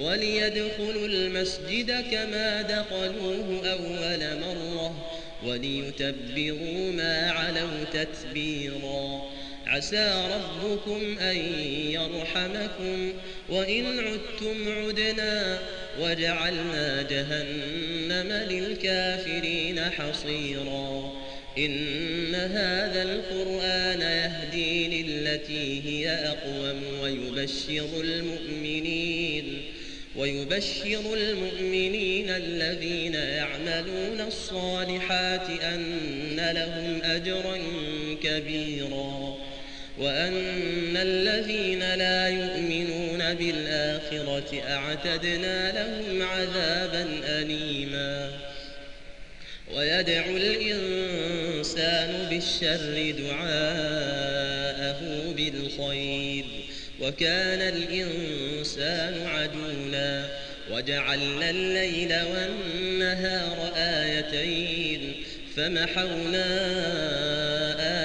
وليدخلوا المسجد كما دخلوه أول مرة وليتبروا ما علوا تتبيرا. عسى ربكم أن يرحمكم. وإن عدتم عدنا وجعلنا جهنم للكافرين حصيرا. إن هذا القرآن يهدي للتي هي أقوم ويبشر المؤمنين. ويبشر المؤمنين الذين يعملون الصالحات أن لهم أجرا كبيرا وأن الذين لا يؤمنون بالآخرة أعتدنا لهم عذابا أليما ويدعو الإنسان بالشر دعاءه بالخير وكان الإنسان عجولا وجعلنا الليل والنهار آيتين فمحونا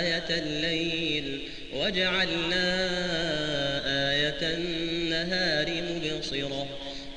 آية الليل وجعلنا آية النهار مبصرة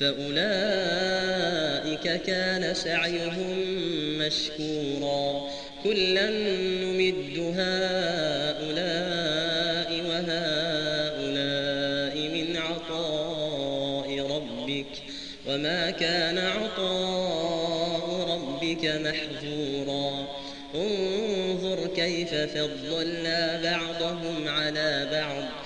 فأولئك كان سعيهم مشكورا. كلا نمد هؤلاء وهؤلاء من عطاء ربك. وما كان عطاء ربك محظورا. انظر كيف فضلنا بعضهم على بعض.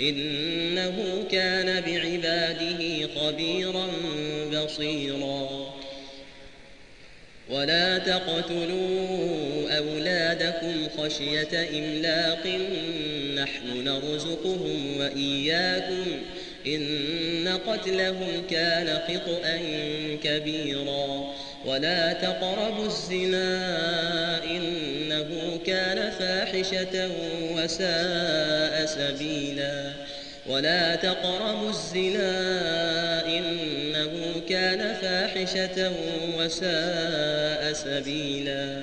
إنه كان بعباده خبيرا بصيرا. ولا تقتلوا أولادكم خشية إملاق. نحن نرزقهم وإياكم. إن قتلهم كان خطأ كبيرا. ولا تقربوا الزنا إنه كان فاحشة وساء سبيلا ولا تقربوا الزنا إنه كان فاحشة وساء سبيلا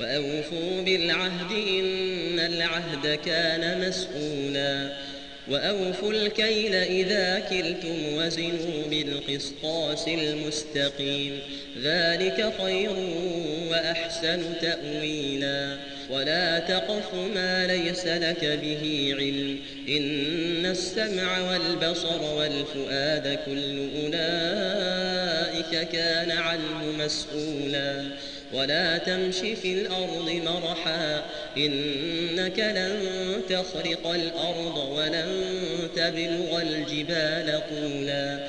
وأوفوا بالعهد إن العهد كان مسؤولا. وأوفوا الكيل إذا كلتم وزنوا بالقسطاس المستقيم. ذلك خير وأحسن تأويلا. ولا تقف ما ليس لك به علم. إن السمع والبصر والفؤاد كل أولئك كان عنه مسؤولا. ولا تمش في الأرض مرحا إنك لن تخرق الأرض ولن تبلغ الجبال طولا.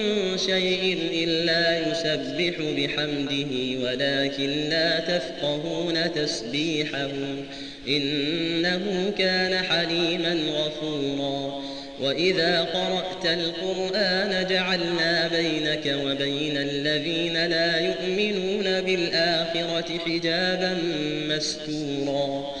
شيء إلا يسبح بحمده ولكن لا تفقهون تسبيحه. إنه كان حليما غفورا. وإذا قرأت القرآن جعلنا بينك وبين الذين لا يؤمنون بالآخرة حجابا مستورا.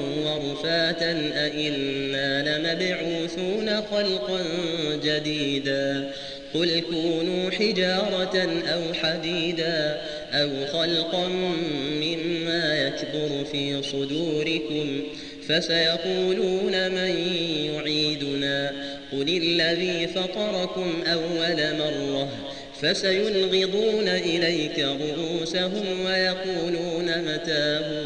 ورفاتا أئنا لمبعوثون خلقا جديدا. قل كونوا حجارة أو حديدا أو خلقا مما يكبر في صدوركم فسيقولون من يعيدنا. قل الذي فطركم أول مرة فسينغضون إليك رؤوسهم ويقولون متاه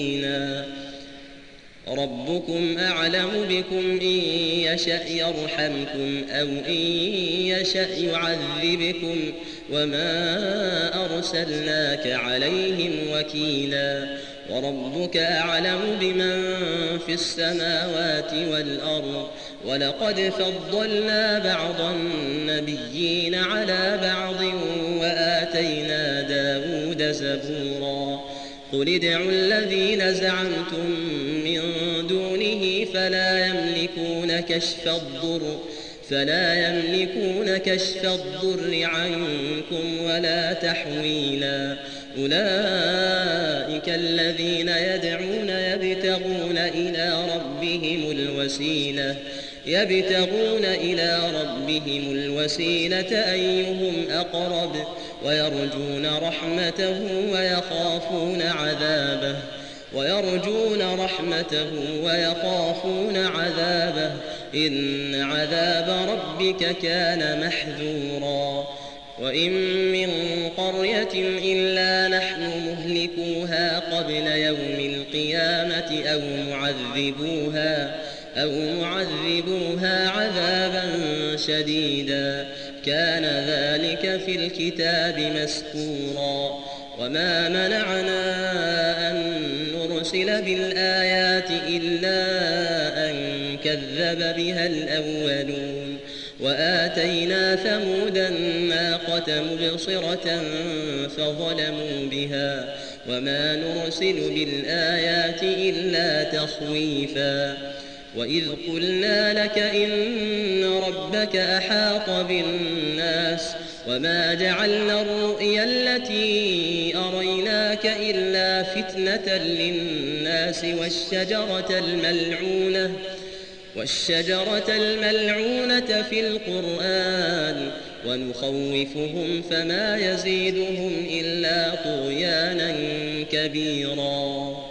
ربكم أعلم بكم إن يشأ يرحمكم أو إن يشأ يعذبكم وما أرسلناك عليهم وكيلا وربك أعلم بمن في السماوات والأرض ولقد فضلنا بعض النبيين على بعض وآتينا داود زبورا قل ادعوا الذين زعمتم من فلا يملكون كشف الضر فلا يملكون كشف الضر عنكم ولا تحويلا. أولئك الذين يدعون يبتغون إلى ربهم الوسيلة. يبتغون إلى ربهم الوسيلة أيهم أقرب ويرجون رحمته ويخافون عذابه. ويرجون رحمته ويخافون عذابه. إن عذاب ربك كان محذورا. وإن من قرية إلا نحن مهلكوها قبل يوم القيامة أو معذبوها أو معذبوها عذابا شديدا. كان ذلك في الكتاب مسكورا وما منعنا أن نرسل بالآيات إلا أن كذب بها الأولون. وآتينا ثمود الناقة مبصرة فظلموا بها. وما نرسل بالآيات إلا تخويفا وإذ قلنا لك إن ربك أحاط بالناس وما جعلنا الرؤيا التي أريناك إلا فتنة للناس والشجرة الملعونة والشجرة الملعونة في القرآن ونخوفهم فما يزيدهم إلا طغيانا كبيرا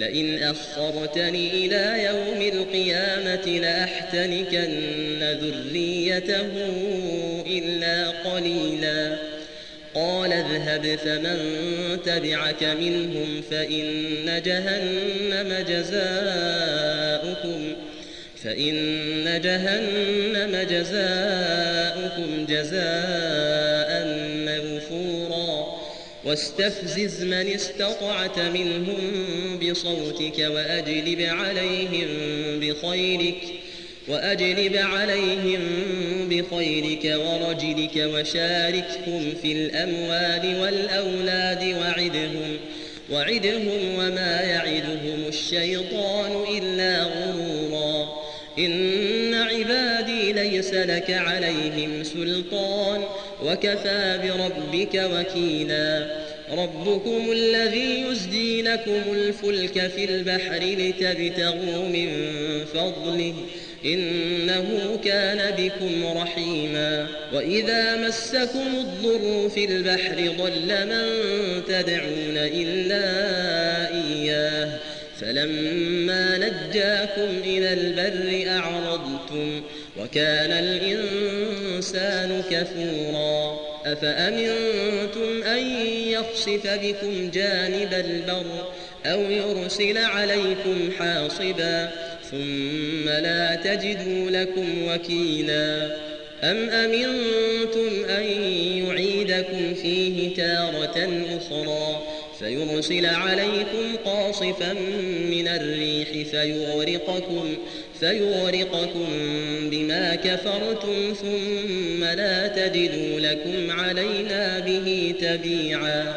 لئن أخرتني إلى يوم القيامة لأحتنكن ذريته إلا قليلا. قال اذهب فمن تبعك منهم فإن جهنم جزاؤكم فإن جهنم جزاؤكم جزاء واستفزز من استطعت منهم بصوتك وأجلب عليهم بخيرك وأجلب عليهم بخيرك ورجلك وشاركهم في الأموال والأولاد وعدهم وعدهم وما يعدهم الشيطان إلا غرورا. إن عبادي ليس لك عليهم سلطان وكفى بربك وكيلا. ربكم الذي يزدي لكم الفلك في البحر لتبتغوا من فضله إنه كان بكم رحيما. وإذا مسكم الضر في البحر ضل من تدعون إلا إياه. فلما نجاكم إلى البر أعرضتم وكان الإنسان كفورا أفأمنتم أن يخسف بكم جانب البر أو يرسل عليكم حاصبا ثم لا تجدوا لكم وكيلا أم أمنتم أن يعيدكم فيه تارة أخرى فيرسل عليكم قاصفا من الريح فيغرقكم فيغرقكم بما كفرتم ثم لا تجدوا لكم علينا به تبيعا.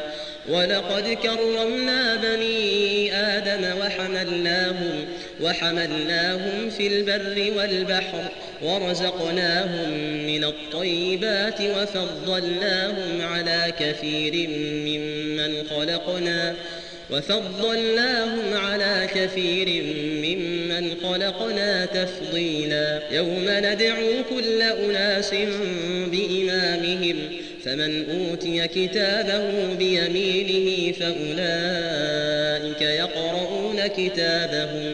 ولقد كرمنا بني آدم وحملناهم وحملناهم في البر والبحر ورزقناهم من الطيبات وفضلناهم على كثير ممن خلقنا وفضلناهم على كثير ممن خلقنا تفضيلا. يوم ندعو كل أناس بإمامهم فمن أوتي كتابه بيمينه فأولئك يقرؤون كتابهم.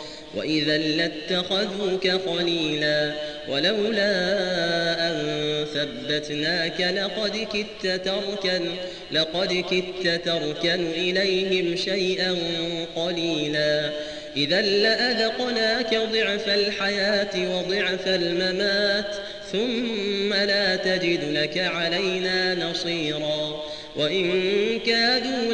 وإذا لاتخذوك خليلا ولولا أن ثبتناك لقد كدت تركن لقد كدت تركن إليهم شيئا قليلا إذا لأذقناك ضعف الحياة وضعف الممات ثم لا تجد لك علينا نصيرا وإن كادوا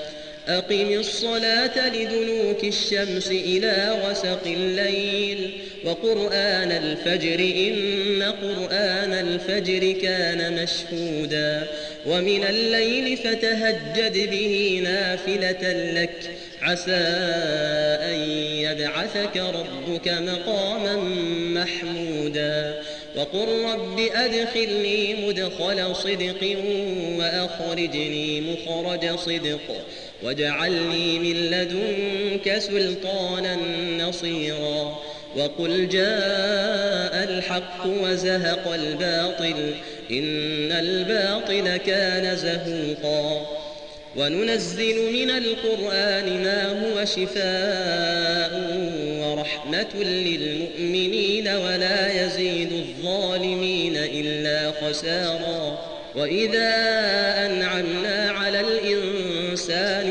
أقم الصلاة لدلوك الشمس إلى غسق الليل وقرآن الفجر إن قرآن الفجر كان مشهودا ومن الليل فتهجد به نافلة لك عسى أن يبعثك ربك مقاما محمودا وقل رب أدخلني مدخل صدق وأخرجني مخرج صدق واجعلني من لدنك سلطانا نصيرا وقل جاء الحق وزهق الباطل إن الباطل كان زهوقا وننزل من القرآن ما هو شفاء ورحمة للمؤمنين ولا يزيد الظالمين إلا خسارا وإذا أنعمنا على الإنسان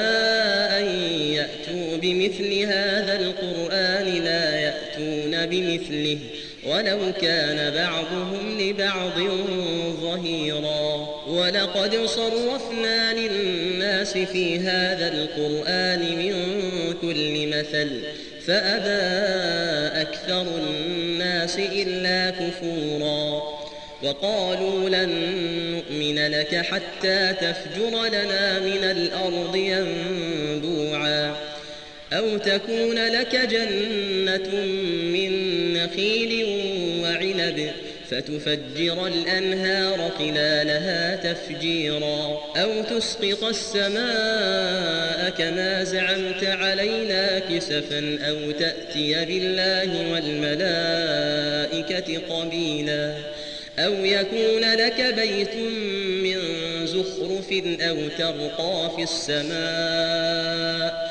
بمثل هذا القرآن لا يأتون بمثله ولو كان بعضهم لبعض ظهيرا. ولقد صرفنا للناس في هذا القرآن من كل مثل فأبى أكثر الناس إلا كفورا. وقالوا لن نؤمن لك حتى تفجر لنا من الأرض ينبوعا. أو تكون لك جنة من نخيل وعنب فتفجر الأنهار خلالها تفجيرا. أو تسقط السماء كما زعمت علينا كسفا أو تأتي بالله والملائكة قبيلا. أو يكون لك بيت من زخرف أو ترقى في السماء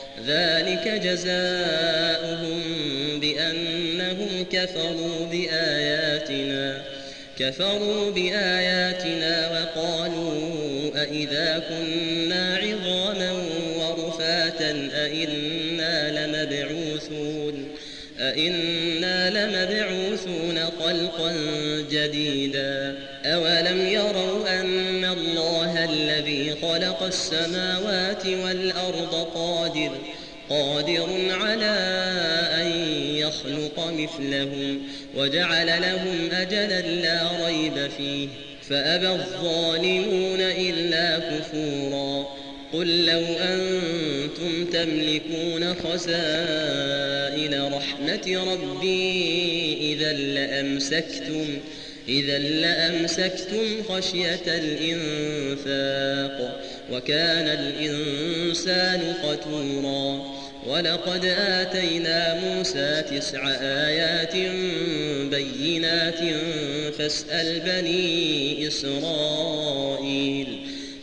ذلك جزاؤهم بأنهم كفروا بآياتنا كفروا بآياتنا وقالوا أئذا كنا عظاما ورفاتا أئنا لمبعوثون. أئنا لمبعوثون خلقا جديدا أولم يروا أن الله الذي خلق السماوات والأرض قادر قادر على أن يخلق مثلهم وجعل لهم أجلا لا ريب فيه فأبى الظالمون إلا كفورا قل لو أنتم تملكون خزائن رحمة ربي إذا لأمسكتم إذا لأمسكتم خشية الإنفاق وكان الإنسان قتورا. ولقد آتينا موسى تسع آيات بينات فاسأل بني إسرائيل.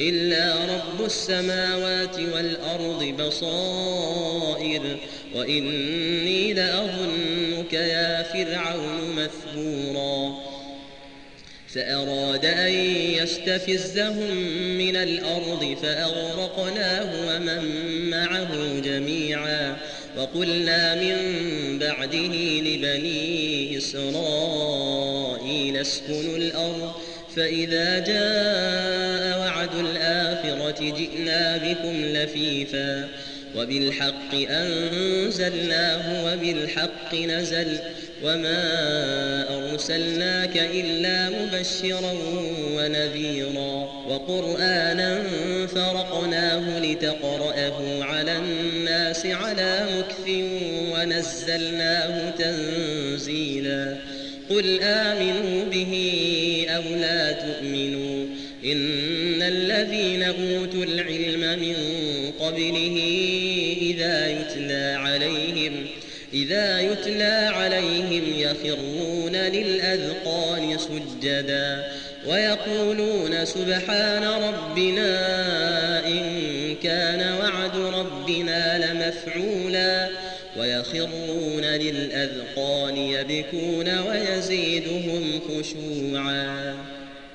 إلا رب السماوات والأرض بصائر. وإني لأظنك يا فرعون مثبورا. فأراد أن يستفزهم من الأرض فأغرقناه ومن معه جميعا. وقلنا من بعده لبني إسرائيل اسكنوا الأرض فإذا جاء وعد الآخرة جئنا بكم لفيفا وبالحق أنزلناه وبالحق نزل وما أرسلناك إلا مبشرا ونذيرا وقرآنا فرقناه لتقرأه على الناس على مكث ونزلناه تنزيلا. قل آمنوا به أو لا تؤمنوا الذين أوتوا العلم من قبله إذا يتلى عليهم إذا يتلى عليهم يخرون للأذقان سجدا ويقولون سبحان ربنا إن كان وعد ربنا لمفعولا ويخرون للأذقان يبكون ويزيدهم خشوعا.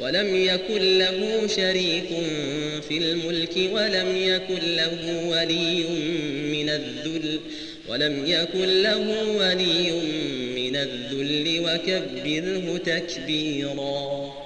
ولم يكن له شريك في الملك ولم يكن له ولي من الذل ولم يكن له ولي من الذل وكبره تكبيرا.